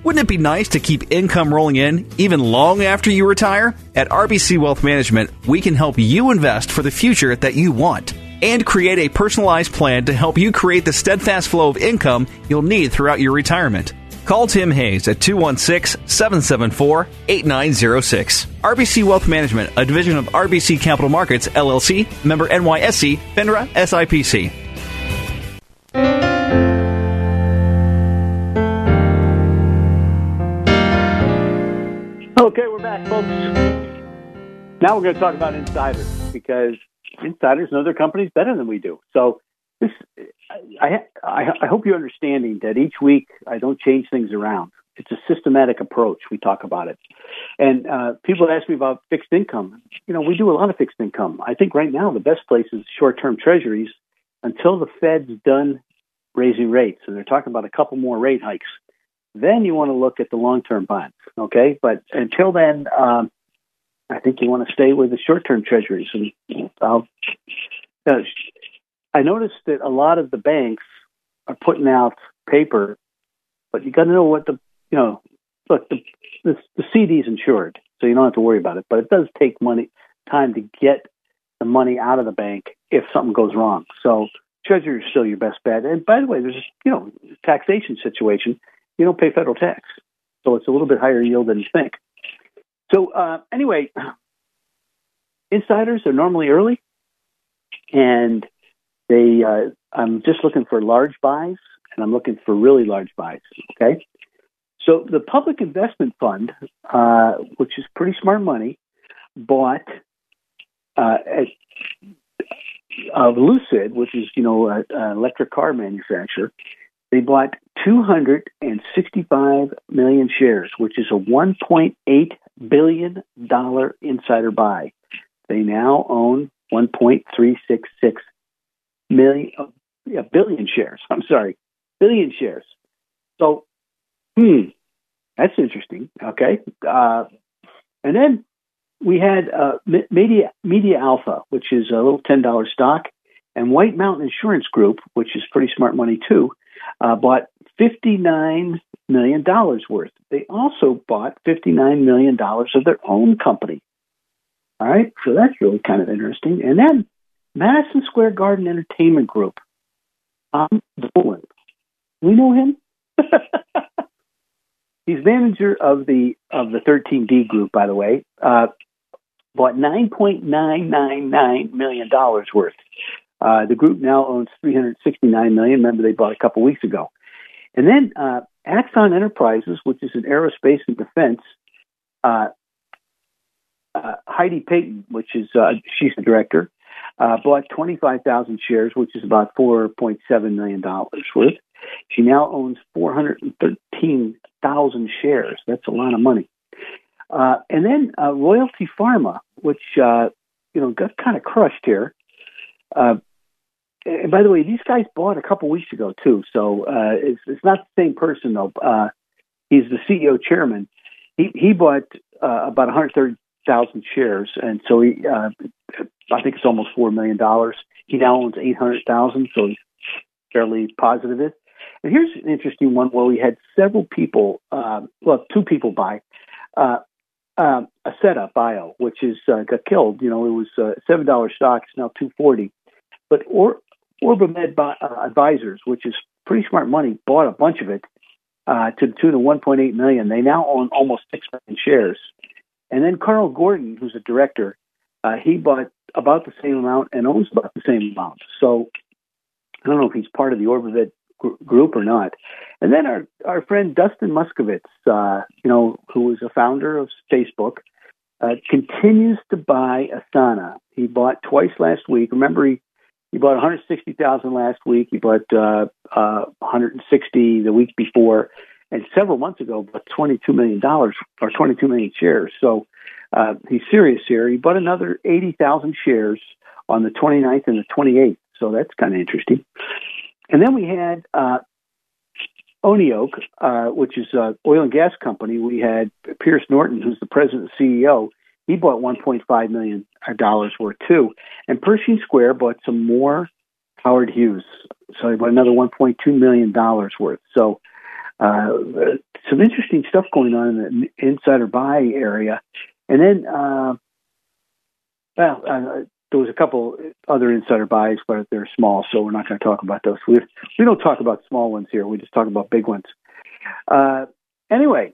Wouldn't it be nice to keep income rolling in even long after you retire? At RBC Wealth Management, we can help you invest for the future that you want and create a personalized plan to help you create the steadfast flow of income you'll need throughout your retirement. Call Tim Hayes at 216 774 8906. RBC Wealth Management, a division of RBC Capital Markets, LLC, member NYSE, FINRA, SIPC. Okay, we're back, folks. Now we're going to talk about insiders because insiders know their companies better than we do. So this, I, I, hope you're understanding that each week I don't change things around. It's a systematic approach. We talk about it, and uh, people ask me about fixed income. You know, we do a lot of fixed income. I think right now the best place is short-term treasuries until the Fed's done raising rates, and they're talking about a couple more rate hikes. Then you want to look at the long-term bonds, okay? But until then, um, I think you want to stay with the short-term treasuries. And I'll, uh, I noticed that a lot of the banks are putting out paper, but you got to know what the you know. Look, the, the the CD's insured, so you don't have to worry about it. But it does take money time to get the money out of the bank if something goes wrong. So treasury is still your best bet. And by the way, there's you know taxation situation. You don't pay federal tax, so it's a little bit higher yield than you think. So uh, anyway, insiders are normally early, and they. Uh, I'm just looking for large buys, and I'm looking for really large buys. Okay, so the public investment fund, uh, which is pretty smart money, bought uh, of Lucid, which is you know an electric car manufacturer. They bought 265 million shares, which is a 1.8 billion dollar insider buy. They now own 1.366 million, yeah, billion shares. [LAUGHS] I'm sorry, billion shares. So, hmm, that's interesting. Okay, uh, and then we had uh, Media Media Alpha, which is a little ten dollar stock, and White Mountain Insurance Group, which is pretty smart money too, uh, bought fifty nine million dollars worth. They also bought fifty nine million dollars of their own company. All right, so that's really kind of interesting. And then Madison Square Garden Entertainment Group. Tom Dolan. We know him. [LAUGHS] He's manager of the of the 13D group, by the way. Uh, bought 9.999 million dollars worth. Uh, the group now owns 369 million. Remember, they bought a couple weeks ago. And then uh, Axon Enterprises, which is an aerospace and defense, uh, uh Heidi Payton, which is uh, she's the director, uh, bought 25,000 shares, which is about 4.7 million dollars worth. She now owns 413,000 shares. That's a lot of money. Uh, and then uh, Royalty Pharma, which uh, you know got kind of crushed here. Uh, and by the way, these guys bought a couple weeks ago too, so uh, it's it's not the same person though. Uh, he's the CEO chairman. He he bought about 130,000 shares, and so he uh, I think it's almost four million dollars. He now owns 800,000, so he's fairly positive. It. And here's an interesting one where we had several people, uh, well, two people buy uh, uh, a setup bio, which is uh, got killed. You know, it was uh, seven dollars stock. It's now two forty. But or, Orbimed uh, Advisors, which is pretty smart money, bought a bunch of it uh, to the tune of one point eight million. They now own almost six million shares. And then Carl Gordon, who's a director, uh, he bought about the same amount and owns about the same amount. So I don't know if he's part of the Orbimed group or not. And then our, our friend Dustin Moskovitz, uh, you know, who was a founder of Facebook, uh, continues to buy Asana. He bought twice last week. Remember, he, he bought 160,000 last week. He bought uh, uh, 160 the week before, and several months ago, bought 22 million dollars or 22 million shares. So uh, he's serious here. He bought another 80,000 shares on the 29th and the 28th. So that's kind of interesting. And then we had uh, uh, which is an oil and gas company. We had Pierce Norton, who's the president and CEO. He bought 1.5 million dollars worth too, and Pershing Square bought some more Howard Hughes. So he bought another 1.2 million dollars worth. So uh, some interesting stuff going on in the insider buy area. And then, uh, well, uh, there was a couple other insider buys, but they're small, so we're not going to talk about those. We we don't talk about small ones here. We just talk about big ones. Uh, anyway,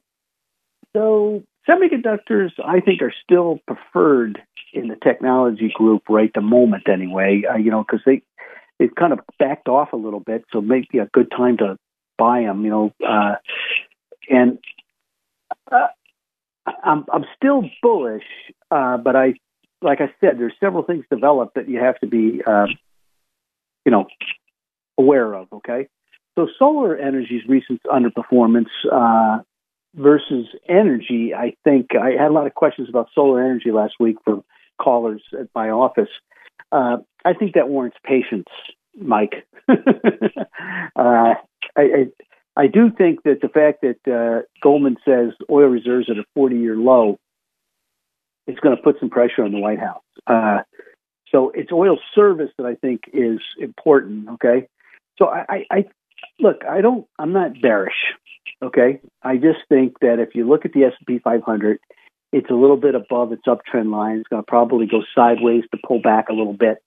so semiconductors, I think, are still preferred in the technology group right the moment, anyway. Uh, you know, because they they've kind of backed off a little bit, so maybe a good time to buy them. You know, uh, and uh, I'm I'm still bullish, uh, but I like I said, there's several things developed that you have to be, uh, you know, aware of. Okay, so solar energy's recent underperformance uh, versus energy. I think I had a lot of questions about solar energy last week from callers at my office. Uh, I think that warrants patience, Mike. [LAUGHS] uh, I, I, do think that the fact that uh, Goldman says oil reserves at a 40 year low is going to put some pressure on the White House. Uh, so it's oil service that I think is important. Okay, so I, I, I look. I don't. I'm not bearish. Okay, I just think that if you look at the S and P 500, it's a little bit above its uptrend line. It's going to probably go sideways to pull back a little bit,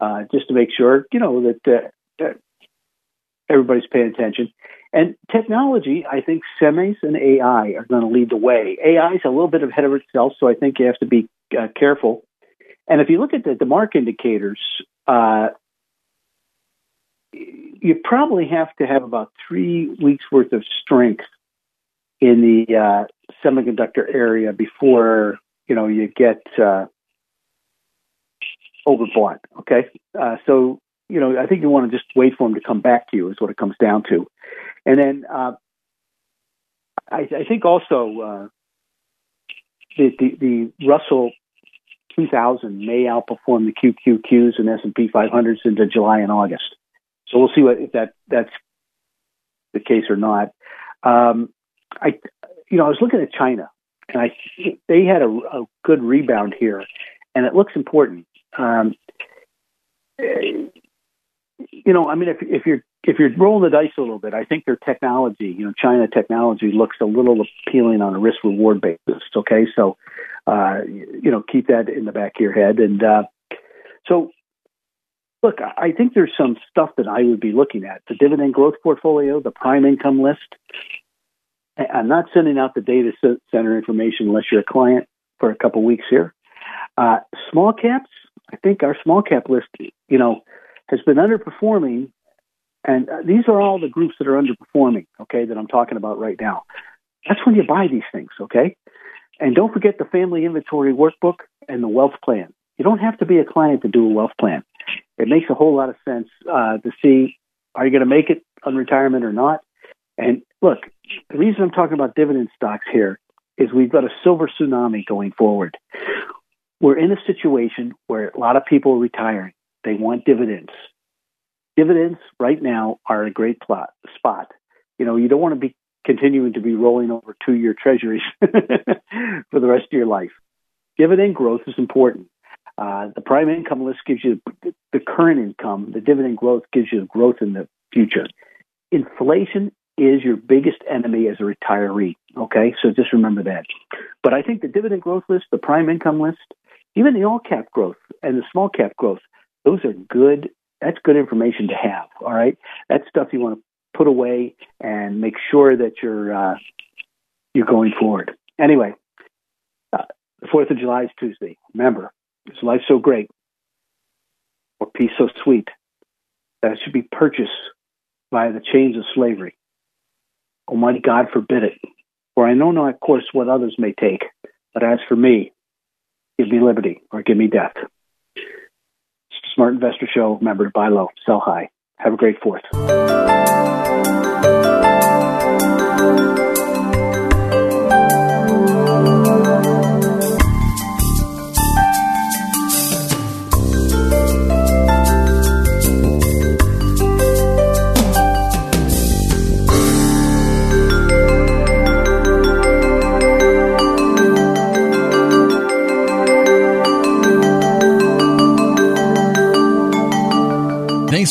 uh, just to make sure you know that, uh, that everybody's paying attention. And technology, I think semis and AI are going to lead the way. AI is a little bit ahead of itself, so I think you have to be uh, careful. And if you look at the, the mark indicators, uh, you probably have to have about three weeks worth of strength in the uh, semiconductor area before you know you get uh, overbought. Okay, uh, so you know I think you want to just wait for them to come back to you is what it comes down to. And then uh, I, I, think also uh, the, the, the Russell 2000 may outperform the QQQs and S&P 500s into July and August. So we'll see what if that that's the case or not. Um, I, you know, I was looking at China, and I they had a, a good rebound here, and it looks important. Um, you know, I mean, if if you're if you're rolling the dice a little bit, I think their technology, you know, China technology looks a little appealing on a risk reward basis. Okay, so uh, you know, keep that in the back of your head. And uh, so, look, I think there's some stuff that I would be looking at: the dividend growth portfolio, the prime income list. I'm not sending out the data center information unless you're a client for a couple weeks here. Uh, small caps, I think our small cap list, you know, has been underperforming and uh, these are all the groups that are underperforming, okay, that I'm talking about right now. That's when you buy these things, okay? And don't forget the family inventory workbook and the wealth plan. You don't have to be a client to do a wealth plan. It makes a whole lot of sense uh, to see are you going to make it on retirement or not? And look, the reason I'm talking about dividend stocks here is we've got a silver tsunami going forward. We're in a situation where a lot of people are retiring. They want dividends dividends right now are a great plot, spot. You know, you don't want to be continuing to be rolling over two year treasuries [LAUGHS] for the rest of your life. Dividend growth is important. Uh, the prime income list gives you the current income. The dividend growth gives you growth in the future. Inflation is your biggest enemy as a retiree. Okay, so just remember that. But I think the dividend growth list, the prime income list, even the all cap growth and the small cap growth, those are good that's good information to have. All right, that's stuff you want to put away and make sure that you're uh, you're going forward. Anyway, uh, the Fourth of July is Tuesday. Remember, is life so great, or peace so sweet that it should be purchased by the chains of slavery? Almighty God forbid it. For I know not, of course, what others may take, but as for me, give me liberty or give me death. Smart Investor Show. Remember to buy low, sell high. Have a great fourth.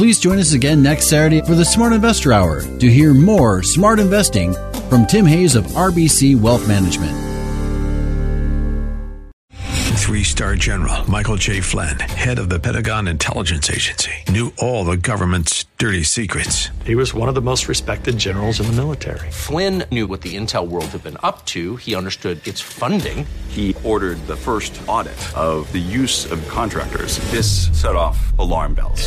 Please join us again next Saturday for the Smart Investor Hour to hear more smart investing from Tim Hayes of RBC Wealth Management. Three star general Michael J. Flynn, head of the Pentagon Intelligence Agency, knew all the government's dirty secrets. He was one of the most respected generals in the military. Flynn knew what the intel world had been up to, he understood its funding. He ordered the first audit of the use of contractors. This set off alarm bells.